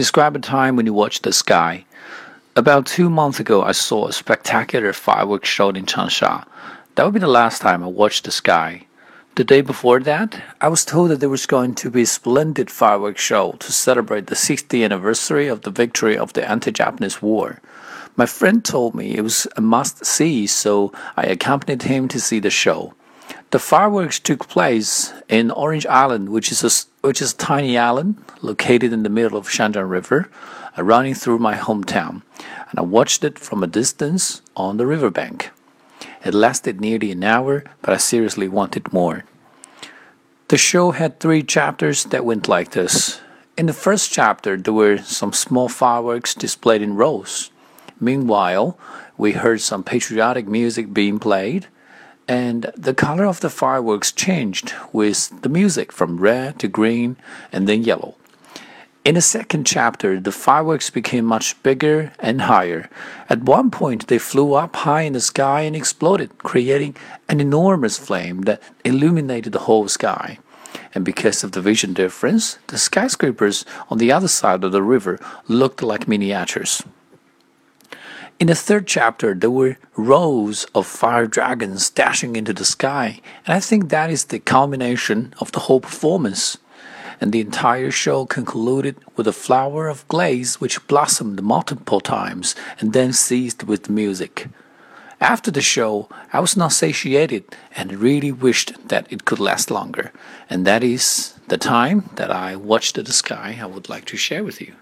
Describe a time when you watched the sky. About two months ago, I saw a spectacular fireworks show in Changsha. That would be the last time I watched the sky. The day before that, I was told that there was going to be a splendid fireworks show to celebrate the 60th anniversary of the victory of the anti Japanese war. My friend told me it was a must see, so I accompanied him to see the show. The fireworks took place in Orange Island, which is a, which is a tiny island located in the middle of Xiangjiang River, uh, running through my hometown, and I watched it from a distance on the riverbank. It lasted nearly an hour, but I seriously wanted more. The show had three chapters that went like this. In the first chapter, there were some small fireworks displayed in rows. Meanwhile, we heard some patriotic music being played, and the color of the fireworks changed with the music from red to green and then yellow. In the second chapter, the fireworks became much bigger and higher. At one point, they flew up high in the sky and exploded, creating an enormous flame that illuminated the whole sky. And because of the vision difference, the skyscrapers on the other side of the river looked like miniatures. In the third chapter, there were rows of fire dragons dashing into the sky, and I think that is the culmination of the whole performance and the entire show concluded with a flower of glaze which blossomed multiple times and then ceased with music. After the show, I was not satiated and really wished that it could last longer, and that is the time that I watched the sky I would like to share with you.